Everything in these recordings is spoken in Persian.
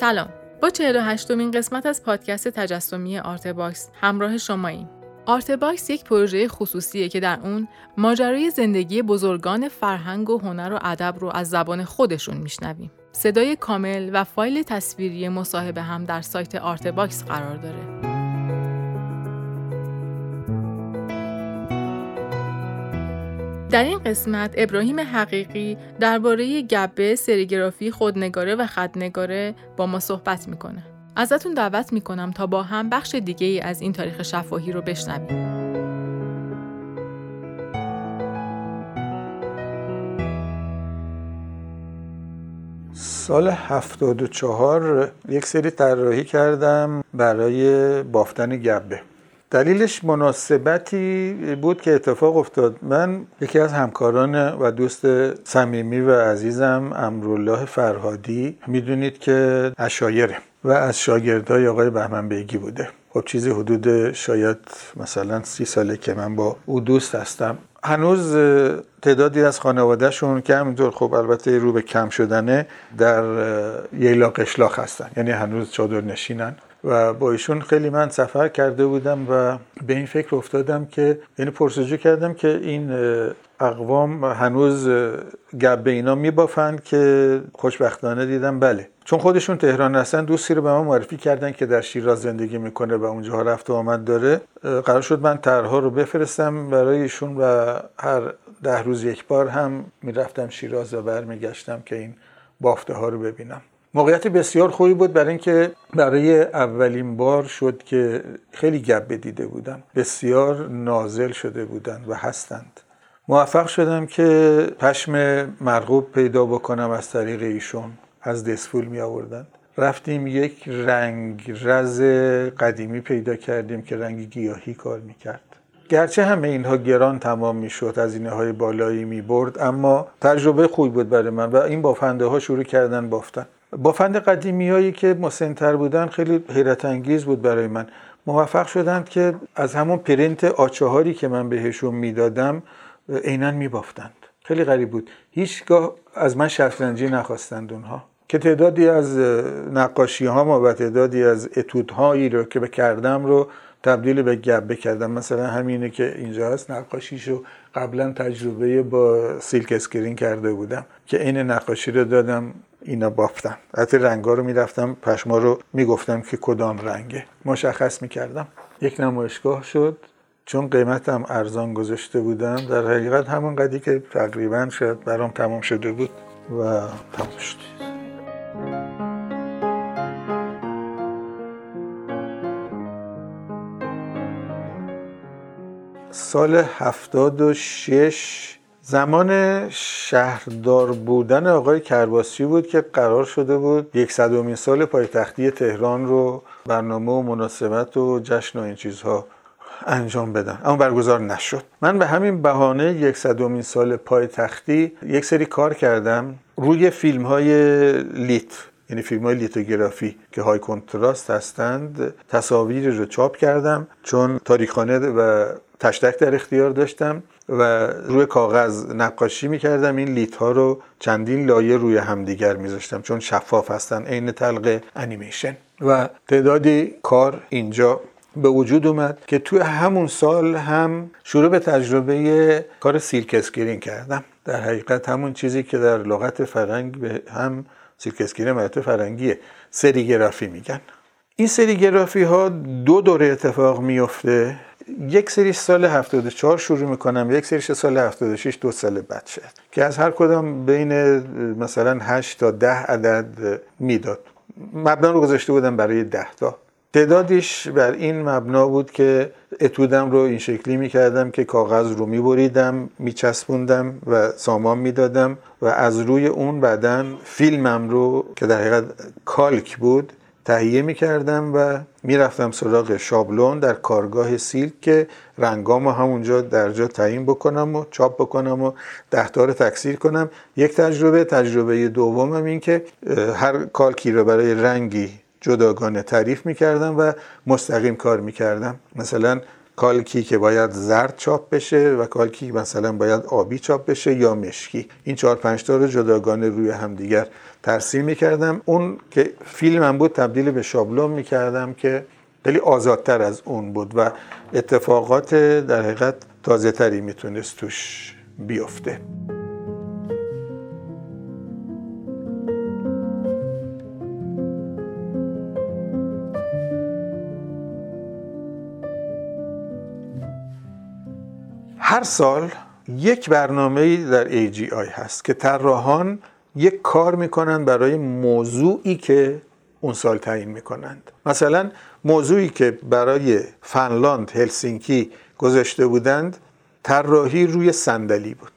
سلام. با 48 مین قسمت از پادکست تجسمی آرت باکس همراه شماییم. آرت باکس یک پروژه خصوصیه که در اون ماجرای زندگی بزرگان فرهنگ و هنر و ادب رو از زبان خودشون میشنویم. صدای کامل و فایل تصویری مصاحبه هم در سایت آرت باکس قرار داره. در این قسمت ابراهیم حقیقی درباره گبه سریگرافی خودنگاره و خط نگاره با ما صحبت می‌کنه. ازتون دعوت می‌کنم تا با هم بخش دیگه ای از این تاریخ شفاهی رو بشنویم. سال 74 یک سری طراحی کردم برای بافتن گبه دلیلش مناسبتی بود که اتفاق افتاد. من یکی از همکاران و دوست صمیمی و عزیزم امرالله فرهادی می‌دونید که اشایره و از شاگردای آقای بهمن بیگی بوده. خب چیزی حدود شاید مثلا سی ساله که من با او دوست هستم. هنوز تعدادی از خانوادهشون که همینطور خب البته رو به کم شدنه در ییلا قشلاق هستن. یعنی هنوز چادر نشینن. و با ایشون خیلی من سفر کرده بودم و به این فکر افتادم که یعنی پرسجو کردم که این اقوام هنوز گب اینا میبافند که خوشبختانه دیدم بله. چون خودشون تهران هستن دوستی رو به ما معرفی کردن که در شیراز زندگی می‌کنه و اونجا رفت و آمد داره. قرار شد من طرحها رو بفرستم برای ایشون و هر ده روز یک بار هم می‌رفتم شیراز و برمیگشتم که این بافته ها رو ببینم. موقعیت بسیار خوبی بود برای اینکه برای اولین بار شد که خیلی گب دیده بودم بسیار نازل شده بودند و هستند. موفق شدم که پشم مرغوب پیدا بکنم از طریق ایشون. از دسفول می آوردن. رفتیم یک رنگ رز قدیمی پیدا کردیم که رنگ گیاهی کار می کرد. گرچه همه اینها گران تمام می شد از اینه های بالایی می برد اما تجربه خوبی بود برای من و این بافنده ها شروع کردن بافتن. بافند قدیمی هایی که مسنتر بودن خیلی حیرت انگیز بود برای من. موفق شدند که از همون پرینت آچهاری که من بهشون می‌دادم عینا میبافتند. خیلی غریب بود. هیچگاه از من شطرنجی نخواستند اونها. که تعدادی از نقاشی ها و تعدادی از اتودهایی رو که کردم رو تبدیل به گبه کردم مثلا همینه که اینجا هست نقاشیشو قبلا تجربه با سیلک اسکرین کرده بودم که این نقاشی رو دادم. اینا بافتم. حتی رنگا رو می‌رفتم پشما رو می‌گفتم که کدام رنگه. مشخص می‌کردم. یک نمایشگاه شد. چون قیمتم ارزان گذاشته بودم در حقیقت همون قدی که تقریبا شد برام تمام شده بود و تمام شد. سال هفتاد و شش زمان شهردار بودن آقای کرباسی بود که قرار شده بود یک صدومین سال پایتختی تهران رو برنامه و مناسبت و جشن و این چیزها انجام بدن. اما برگزار نشد. من به همین بهانه یک صدومین سال پایتختی یک سری کار کردم روی فیلم های لیت یعنی فیلم های لیتوگرافی که های کنتراست هستند تصاویر رو چاپ کردم چون تاریخانه و تشتک در اختیار داشتم. و روی کاغذ نقاشی می‌کردم. این لیت ها رو چندین لایه روی همدیگر میذاشتم چون شفاف هستن عین تلق انیمیشن. و تعدادی کار اینجا به وجود اومد که توی همون سال هم شروع به تجربه کار سیرک اسکرین کردم. در حقیقت همون چیزی که در لغت فرنگ به هم سیرک اسکرین ملت فرنگیه سریگرافی میگن. این سریگرافی ها دو دوره اتفاق میفته یک سری سال 74 شروع می‌کنم یک سریش سال 76 دو سال بعد شد که از هر کدام بین مثلا 8 تا 10 عدد می‌داد. مبنا رو گذاشته بودم برای 10 تا. تعدادیش بر این مبنا بود که اتودم رو این شکلی می‌کردم که کاغذ رو میبریدم میچسبوندم و سامان می‌دادم و از روی اون بعدا فیلمم رو که در حقیقت کالک بود تهیه می کردم و می‌رفتم سراغ شابلون در کارگاه سیلک که رنگامو همونجا در جا تعیین بکنم و چاپ بکنم و دهتار تکثیر کنم. یک تجربه تجربه دومم این که هر کالکی رو برای رنگی جداگانه تعریف می‌کردم و مستقیم کار می‌کردم. مثلا کالکی که باید زرد چاپ بشه و کالکی مثلا باید آبی چاپ بشه یا مشکی. این چهار پنج تا رو جداگانه روی همدیگر ترسیم می‌کردم. اون که فیلمم بود تبدیل به شابلون می‌کردم که خیلی آزادتر از اون بود و اتفاقات در حقیقت تازه تری می‌تونست توش بیفته. هر سال یک برنامه در AGI هست که طراحان یک کار می‌کنن برای موضوعی که اون سال تعیین می‌کنند. مثلا موضوعی که برای فنلاند هلسینکی گذاشته بودند طراحی روی صندلی بود.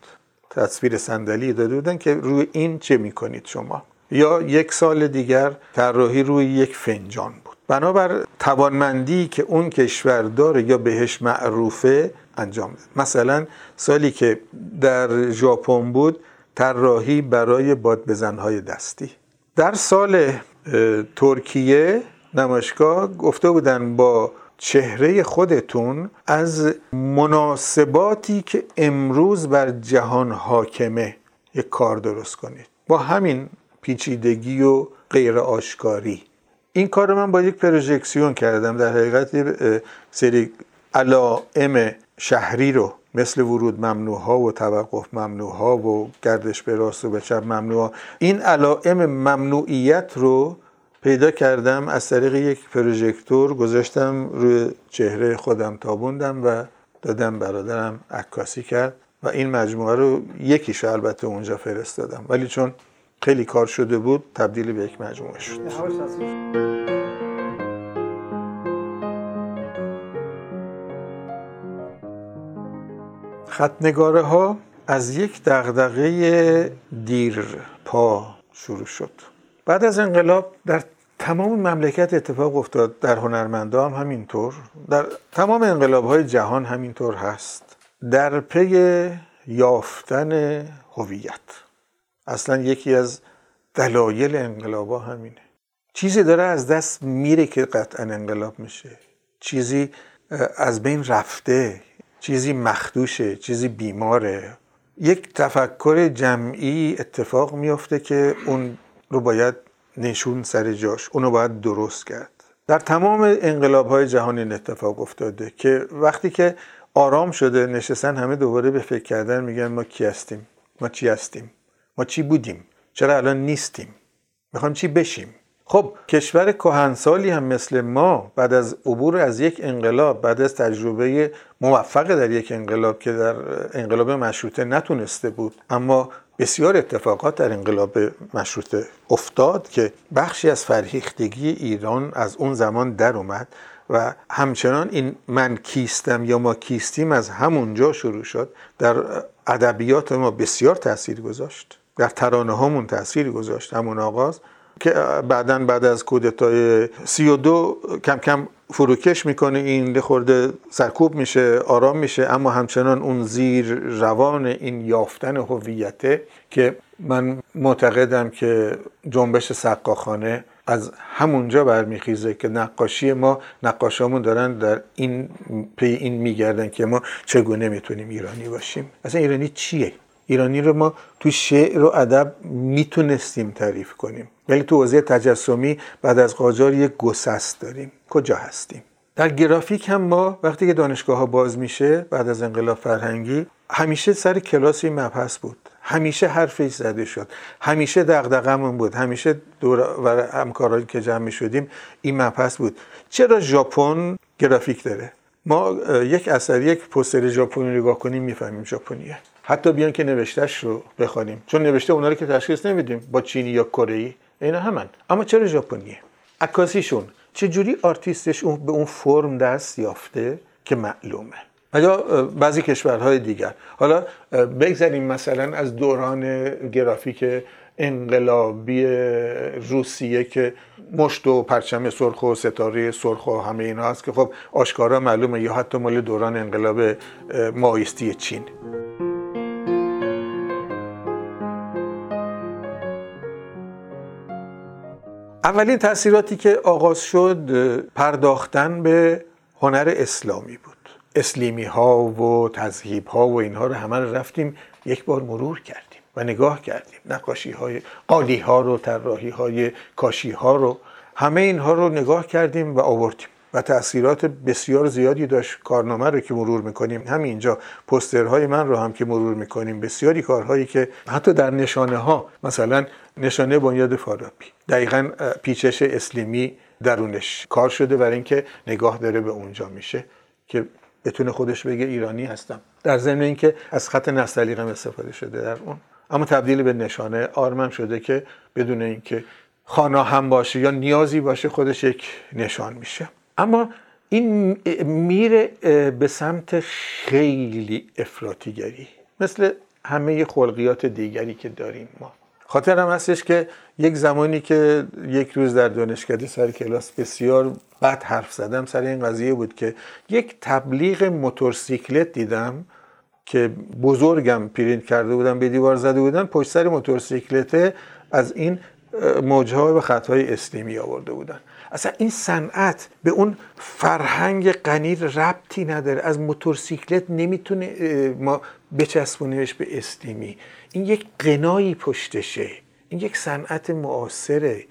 تصویر صندلی داده بودن که روی این چه می‌کنید شما؟ یا یک سال دیگر طراحی روی یک فنجان بنابر توانمندی که اون کشور داره یا بهش معروفه انجام داد مثلا سالی که در ژاپن بود طراحی برای باد بزنهای دستی. در سال ترکیه نمایشگاه گفته بودن با چهره خودتون از مناسباتی که امروز بر جهان حاکمه یک کار درست کنید. با همین پیچیدگی و غیر آشکاری این کار رو من با یک پروژکسیون کردم. در حقیقت سری علائم شهری رو مثل ورود ممنوع ها و توقف ممنوع ها و گردش به راست و به چپ ممنوع ها این علائم ممنوعیت رو پیدا کردم. از طریق یک پروژکتور گذاشتم روی چهره خودم تابوندم و دادم برادرم عکاسی کرد و این مجموعه رو یکیش البته اونجا فرستادم. ولی چون خیلی کار شده بود تبدیل به یک مجموعه شد. خطنگاره ها از یک دغدغه دیر پا شروع شد. بعد از انقلاب در تمام مملکت اتفاق افتاد در هنرمندا هم همینطور در تمام انقلاب های جهان همینطور هست. در پی یافتن هویت. اصلا یکی از دلایل انقلاب ها همینه. چیزی داره از دست میره که قطعا انقلاب میشه. چیزی از بین رفته چیزی مخدوشه چیزی بیماره. یک تفکر جمعی اتفاق میفته که اون رو باید نشون سر جاش اونو باید درست کرد. در تمام انقلاب های جهان این اتفاق افتاده که وقتی که آرام شده نشستن همه دوباره به فکر کردن میگن ما کی هستیم؟ ما چی هستیم؟ ما چی بودیم؟ چرا الان نیستیم؟ می‌خوایم چی بشیم؟ خب کشور کهنسالی هم مثل ما بعد از عبور از یک انقلاب بعد از تجربه موفق در یک انقلاب که در انقلاب مشروطه نتونسته بود اما بسیار اتفاقات در انقلاب مشروطه افتاد که بخشی از فرهیختگی ایران از اون زمان در اومد و همچنان این من کیستم یا ما کیستیم از همونجا شروع شد در ادبیات ما بسیار تاثیر گذاشت. در ترانه هامون تاثیر گذاشت همون آغاز که بعدا بعد از کودتای 32 کم کم فروکش می‌کنه این خورده سرکوب میشه آرام میشه. اما همچنان اون زیر روان این یافتن هویته که من معتقدم که جنبش سقاخانه از همونجا برمیخیزه که نقاشی ما نقاشامون دارن در این پی این میگردن که ما چگونه می‌تونیم ایرانی باشیم. اصلا ایرانی چیه؟ ایرانی رو ما تو شعر و ادب می‌تونستیم تعریف کنیم. ولی تو حوزه تجسمی بعد از قاجار یک گسست داریم. کجا هستیم؟ در گرافیک هم ما وقتی که دانشگاه ها باز میشه بعد از انقلاب فرهنگی همیشه سر کلاس این مبحث بود. همیشه حرفش زده شد. همیشه دغدغمون بود. همیشه دور و همکارایی که جمع شدیم این مبحث بود. چرا ژاپن گرافیک داره؟ ما یک اثر یک پوستر ژاپنی نگاه کنیم می‌فهمیم ژاپنیه. حتی بیان که نوشتهش رو بخوانیم. چون نوشته اونا رو که تشخیص نمیدیم با چینی یا کره ای اینا همن. اما چرا ژاپنیه؟ عکاسیشون. چه جوری آرتیستش اون به اون فرم دست یافته که معلومه؟ یا بعضی کشورهای دیگر. حالا بگذاریم مثلا از دوران گرافیک انقلابی روسیه که مشت و پرچم سرخ و ستاره سرخ و همه اینا هست که خب آشکارا معلومه یا حتی مال دوران انقلاب مایستی چین. اولین تاثیراتی که آغاز شد پرداختن به هنر اسلامی بود. اسلیمی ها و تذهیب ها و اینها رو همه رو رفتیم یک بار مرور کردیم و نگاه کردیم. نقاشی های قالی ها رو طراحی های کاشی ها رو همه اینها رو نگاه کردیم و آوردیم. و تاثیرات بسیار زیادی داشت کارنامه رو که مرور می‌کنیم. همینجا پسترهای من رو هم که مرور می‌کنیم. بسیاری کارهایی که حتی در نشانه ها مثلا نشانه بنیاد فارابی دقیقا پیچش اسلیمی درونش کار شده برای اینکه نگاه داره به اونجا میشه که بتونه خودش بگه ایرانی هستم. در ضمن اینکه از خط نستعلیق استفاده شده در اون. اما تبدیل به نشانه آرمم شده که بدون اینکه خانا هم باشه یا نیازی باشه خودش یک نشان میشه. اما این میره به سمت خیلی افراتیگری مثل همه خلقیات دیگری که داریم ما. خاطرم هستش که یک زمانی که یک روز در دانشکده سر کلاس بسیار بد حرف زدم سر این قضیه بود که یک تبلیغ موتورسیکلت دیدم که بزرگم پرینت کرده بودم به دیوار زده بودن پشت سر موتورسیکلته از این موجها و خطهای اسلیمی آورده بودن. اصلا این صنعت به اون فرهنگ غنی ربطی نداره. از موتورسیکلت نمی‌تونه ما بچسبونیمش به اسلیمی این یک قنایی پشتشه. این یک صنعت معاصره.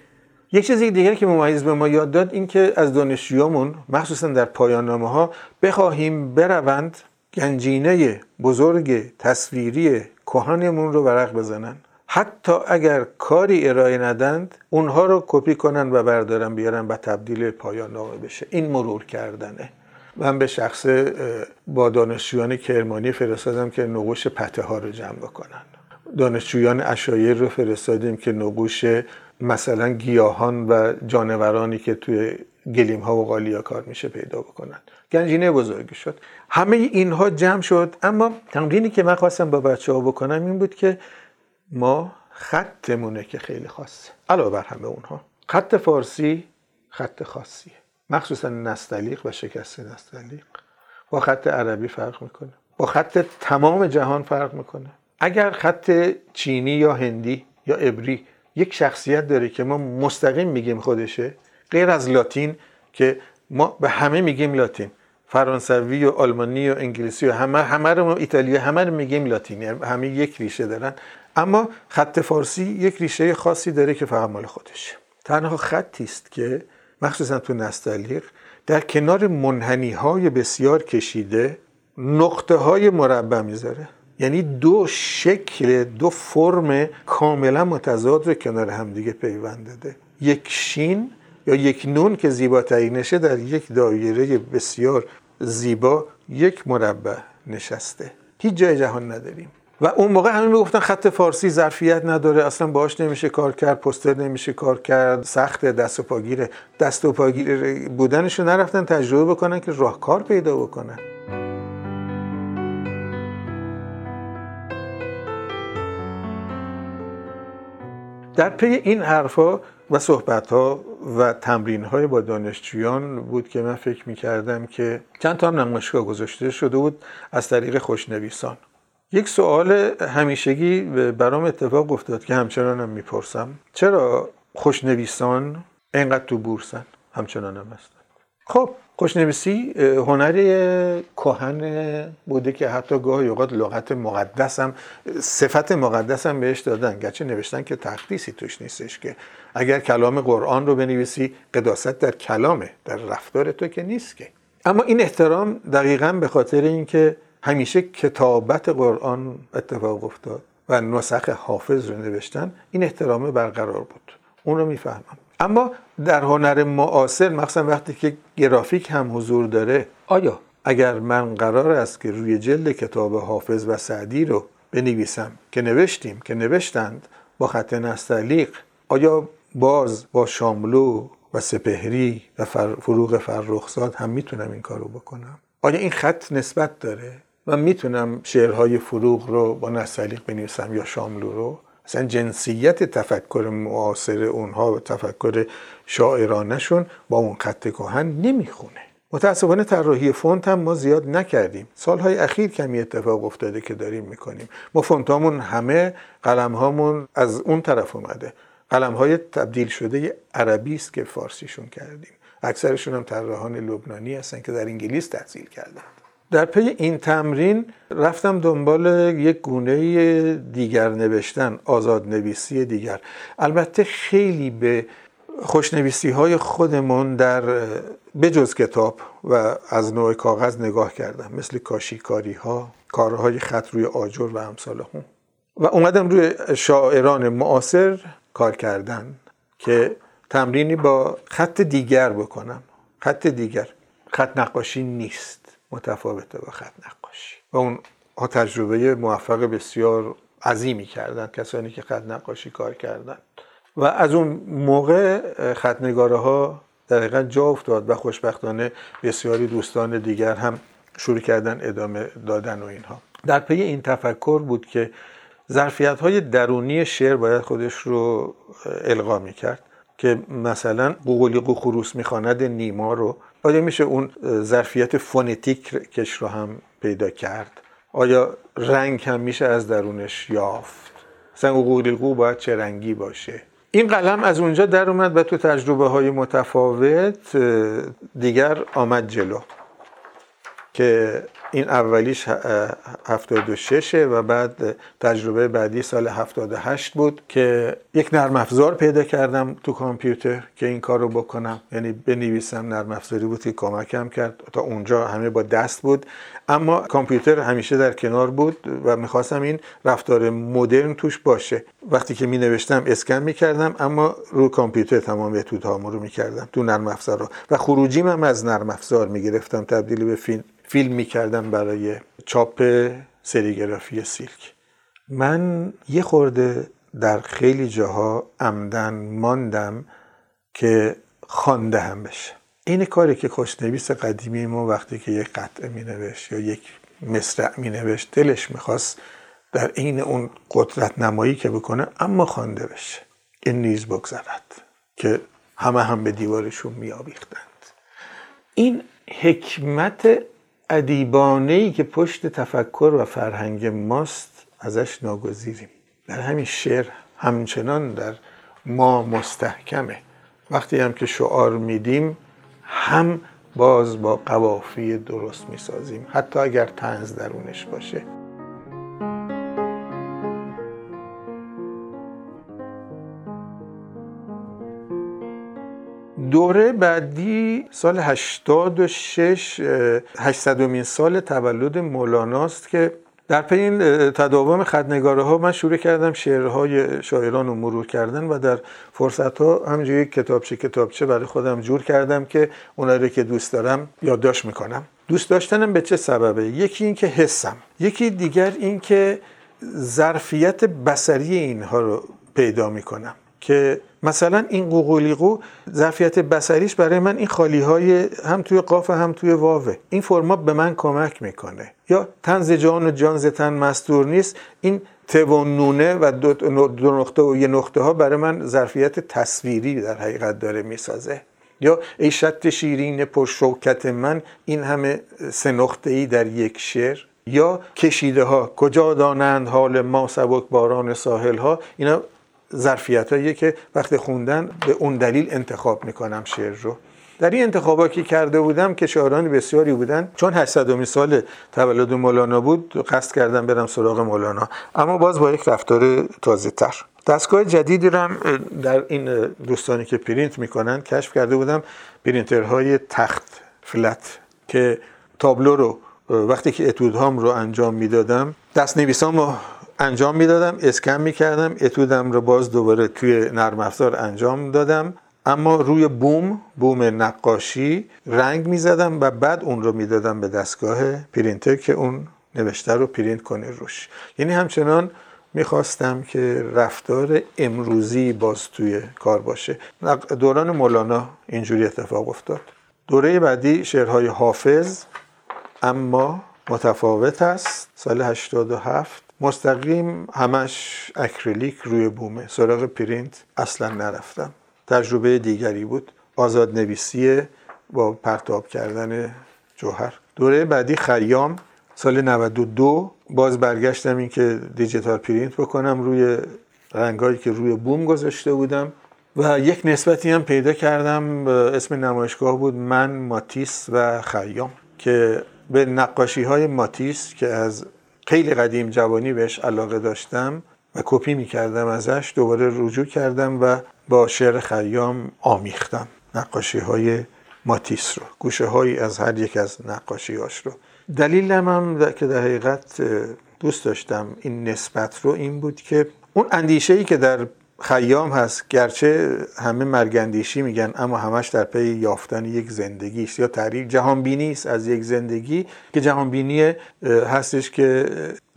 یک چیز دیگه که ممیز به ما یاد داد این که از دانشجویامون مخصوصا در پایان نامه ها بخواهیم بروند گنجینه بزرگ تصویری کهانمون رو ورق بزنن. حتی اگر کاری ارائه ندند اونها رو کپی کنن و بردارن بیارن و تبدیل پایان نامه بشه. این مرور کردنه. من به شخص با دانشجویان کرمانی فرستادم که نقوش پته ها رو جمع بکنن دانشجویان اشایر رو فرستادیم که نقوش مثلا گیاهان و جانورانی که توی گلیم ها و قالیا کار میشه پیدا بکنن. گنجینه بزرگی شد. همه اینها جمع شد اما تمرینی که من خواستم با بچه ها بکنم این بود که ما خطمونه که خیلی خاصه علاوه بر همه اونها. خط فارسی خط خاصیه. مخصوصا نستعلیق و شکست نستعلیق با خط عربی فرق می‌کنه. با خط تمام جهان فرق می‌کنه. اگر خط چینی یا هندی یا عبری یک شخصیت داره که ما مستقیم میگیم خودشه غیر از لاتین که ما به همه میگیم لاتین. فرانسوی و آلمانی و انگلیسی و همه همه رو ایتالیا همه رو میگیم لاتینی. همه یک ریشه دارن. اما خط فارسی یک ریشه خاصی داره که فقط مال خودشه تنها خطی است که مخصوصا تو نستعلیق در کنار منحنی های بسیار کشیده نقطه های مربع می‌ذاره. یعنی دو شکل دو فرم کاملا متضاد رو کنار همدیگه پیوند داده. یک شین یا یک نون که زیباترین نشه در یک دایره بسیار زیبا یک مربع نشسته. هیچ جای جهان نداریم. و اون موقع همین می‌گفتن خط فارسی ظرفیت نداره اصلا باهاش نمیشه کار کرد پوستر نمیشه کار کرد سخت دست و پاگیره. دست و پاگیر بودنشو نرفتن تجربه بکنن که راهکار پیدا بکنن. در پی این حرفا و صحبت ها و تمرین های با دانشجویان بود که من فکر می کردم که چند تا هم نمایشگاه گذاشته شده بود از طریق خوشنویسان. یک سوال همیشگی برام اتفاق افتاد که همچنانم می‌پرسم. چرا خوشنویسان اینقدر تو بورسن؟ همچنانم هستن. خب خوشنویسی هنر کهن بوده که حتی گاهی اوقات لغت مقدس هم صفت مقدس هم بهش دادن. گرچه نوشتن که تقدیسی توش نیستش که اگر کلام قرآن رو بنویسی قداست در کلامه در رفتار تو که نیست که. اما این احترام دقیقا به خاطر اینکه همیشه کتابت قرآن اتفاق افتاد و نسخ حافظ رو نوشتن این احترامه برقرار بود. اون رو می‌فهمم. اما در هنر معاصر مخصوصا وقتی که گرافیک هم حضور داره آیا اگر من قرار است که روی جلد کتاب حافظ و سعدی رو بنویسم که نوشتیم که نوشتند با خط نستعلیق آیا باز با شاملو و سپهری و فروغ فرخزاد هم می‌تونم این کارو بکنم؟ آیا این خط نسبت داره؟ من می‌تونم شعرهای فروغ رو با نستعلیق بنویسم یا شاملو رو. اصلا جنسیت تفکر معاصر اونها و تفکر شاعرانشون با اون خط کهن نمی‌خونه. متاسفانه طراحی فونت هم ما زیاد نکردیم. سالهای اخیر کمی اتفاق افتاده که داریم می‌کنیم. ما فونتامون همه قلم از اون طرف اومده. قلم های تبدیل شده عربی است که فارسیشون کردیم. اکثرشون هم طراحان لبنانی هستن که در انگلیس تحصیل کردن در پی این تمرین رفتم دنبال یک گونه دیگر نوشتن آزاد نویسی دیگر. البته خیلی به خوشنویسی های خودمون در بجز کتاب و از نوع کاغذ نگاه کردم مثل کاشیکاری ها کارهای خط روی آجر و امثال هم و اومدم روی شاعران معاصر کار کردن که تمرینی با خط دیگر بکنم. خط دیگر. خط نقاشی نیست. متفاوته با خط نقاشی. و اون ها تجربه موفق بسیار عظیمی کردن کسانی که خط نقاشی کار کردن. و از اون موقع خطنگاره ها دقیقا جا افتاد و خوشبختانه بسیاری دوستان دیگر هم شروع کردن ادامه دادن و اینها. در پی این تفکر بود که ظرفیت های درونی شعر باید خودش رو القا می کرد که مثلا قوقلیقو خروس می‌خواند نیما رو آیا میشه اون ظرفیت فونتیک کش رو هم پیدا کرد؟ آیا رنگ هم میشه از درونش یافت؟ مثلا قوقلیقو باید چه رنگی باشه؟ این قلم از اونجا در اومد و تو تجربه های متفاوت دیگر آمد جلو. که این اولیش 76 و بعد تجربه بعدی سال 78 بود که یک نرم افزار پیدا کردم تو کامپیوتر که این کار رو بکنم. یعنی بنویسم نرم افزاری بود که کمکم کرد. تا اونجا همه با دست بود. اما کامپیوتر همیشه در کنار بود و می‌خواستم این رفتار مدرن توش باشه. وقتی که می نوشتم اسکن می کردم اما رو کامپیوتر تمام اتودهامو رو می کردم تو نرم افزار و خروجیم هم از نرم افزار می گرفتم تبدیل به فیلم فیلم می‌کردم برای چاپ سریگرافی سیلک. من یه خورده در خیلی جاها عمدن ماندم که خانده هم بشه. این کاری که خوشنویس قدیمی ما وقتی که یک قطعه می نوشت یا یک مصرع می نوشت دلش می‌خواست در عین اون قدرت نمایی که بکنه اما خوانده بشه. این نیز بگذرد که همه هم به دیوارشون می آویختند این حکمت ادیبانه ای که پشت تفکر و فرهنگ ماست ازش ناگزیریم. در همین شعر همچنان در ما مستحکمه. وقتی هم که شعار میدیم هم باز با قوافی درست می‌سازیم. حتی اگر تنز درونش باشه. دوره بعدی سال 86 800 سال تولد مولاناست که در پی این تداوم خدنگاره ها من شروع کردم شعرهای شاعران رو مرور کردن و در فرصت ها همینجوری کتابچه کتابچه برای خودم جور کردم که اونا رو که دوست دارم یادداشت می‌کنم. دوست داشتنم به چه سببه؟ یکی این که حسم یکی دیگر این که ظرفیت بسری اینها رو پیدا می‌کنم. که مثلا این قوقولیقو ظرفیت بسریش برای من این خالی های هم توی قاف هم توی واوه. این فرمات به من کمک می‌کنه. یا تنز جان و جان زتن مستور نیست. این ت و نونه و دو, دو نقطه و یه نقطه ها برای من ظرفیت تصویری در حقیقت داره می‌سازه. یا ای شط شیرین پرشوکت من این همه سه نقطه ای در یک شعر. یا کشیده ها کجا دانند حال ما سبک باران ساحل ها اینا ظرفیت که وقت خوندن به اون دلیل انتخاب می‌کنم شعر رو. در این انتخابا که کرده بودم که شاعران بسیاری بودن. چون 800 سال تولد مولانا بود قصد کردم برم سراغ مولانا. اما باز با یک رفتار تازه تر دستگاه جدیدی رو در این دوستانی که پرینت می‌کنن کشف کرده بودم. پرینترهای تخت flat که تابلو رو وقتی که اتودهام رو انجام می‌دادم دست نویسام انجام می‌دادم اسکن می‌کردم اتودم رو باز دوباره توی نرم افزار انجام دادم. اما روی بوم بوم نقاشی رنگ می‌زدم و بعد اون رو می‌دادم به دستگاه پرینتر که اون نوشته رو پرینت کنه روش. یعنی همچنان می‌خواستم که رفتار امروزی باز توی کار باشه. دوران مولانا اینجوری اتفاق افتاد. دوره بعدی شعرهای حافظ اما متفاوت است. سال 87 مستقیم همش اکریلیک روی بومه. سراغ پرینت اصلا نرفتم. تجربه دیگری بود. آزاد نویسی با پرتاب کردن جوهر. دوره بعدی خیام سال 92 باز برگشتم این که دیجیتال پرینت بکنم روی رنگایی که روی بوم گذاشته بودم. و یک نسبتی هم پیدا کردم. اسم نمایشگاه بود من ماتیس و خیام که به نقاشی های ماتیس که از خیلی قدیم جوانی بهش علاقه داشتم و کپی می‌کردم ازش دوباره رجوع کردم و با شعر خیام آمیختم. نقاشی های ماتیس رو گوشه هایی از هر یک از نقاشی هاش رو. دلیلم هم که در حقیقت دوست داشتم این نسبت رو این بود که اون اندیشه ای که در خیام هست. گرچه همه مرگندیشی میگن اما همش در پی یافتن یک زندگی است یا تعریف جهانبینی است از یک زندگی که جهانبینی هستش که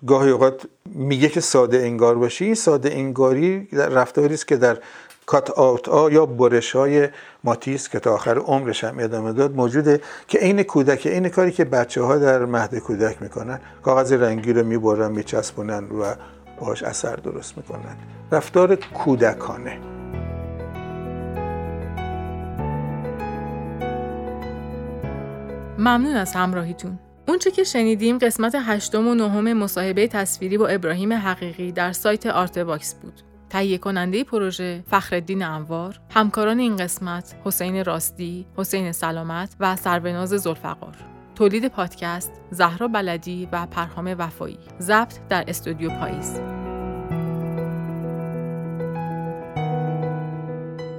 گاهی اوقات میگه که ساده انگار باشی. این ساده انگاری رفتاری است که در کات آوت ها یا برش های ماتیس که تا آخر عمرش هم ادامه داد. موجوده که عین کودک عین کاری که بچه ها در مهد کودک می‌کنن. کاغذ رنگی رو می‌برن میچسبونن و باش اثر درست می‌کنن رفتار کودکانه ممنون از همراهیتون اونچه که شنیدیم قسمت هشتم و نهم مصاحبه تصویری با ابراهیم حقیقی در سایت آرت باکس بود. تهیه کننده پروژه فخرالدین انوار، همکاران این قسمت حسین راستی، حسین سلامت و سروناز زلفقار. تولید پادکست زهرا بلدی و پرهام وفایی. ضبط در استودیو پاییز.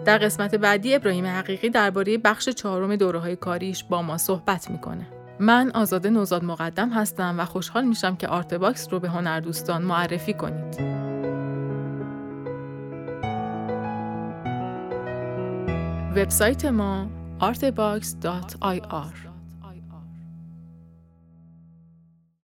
در قسمت بعدی ابراهیم حقیقی درباره بخش چهارم دوره های کاریش با ما صحبت می‌کنه. من آزاده نوزاد مقدم هستم و خوشحال میشم که آرتباکس رو به هنردوستان معرفی کنید. وبسایت ما artbox.ir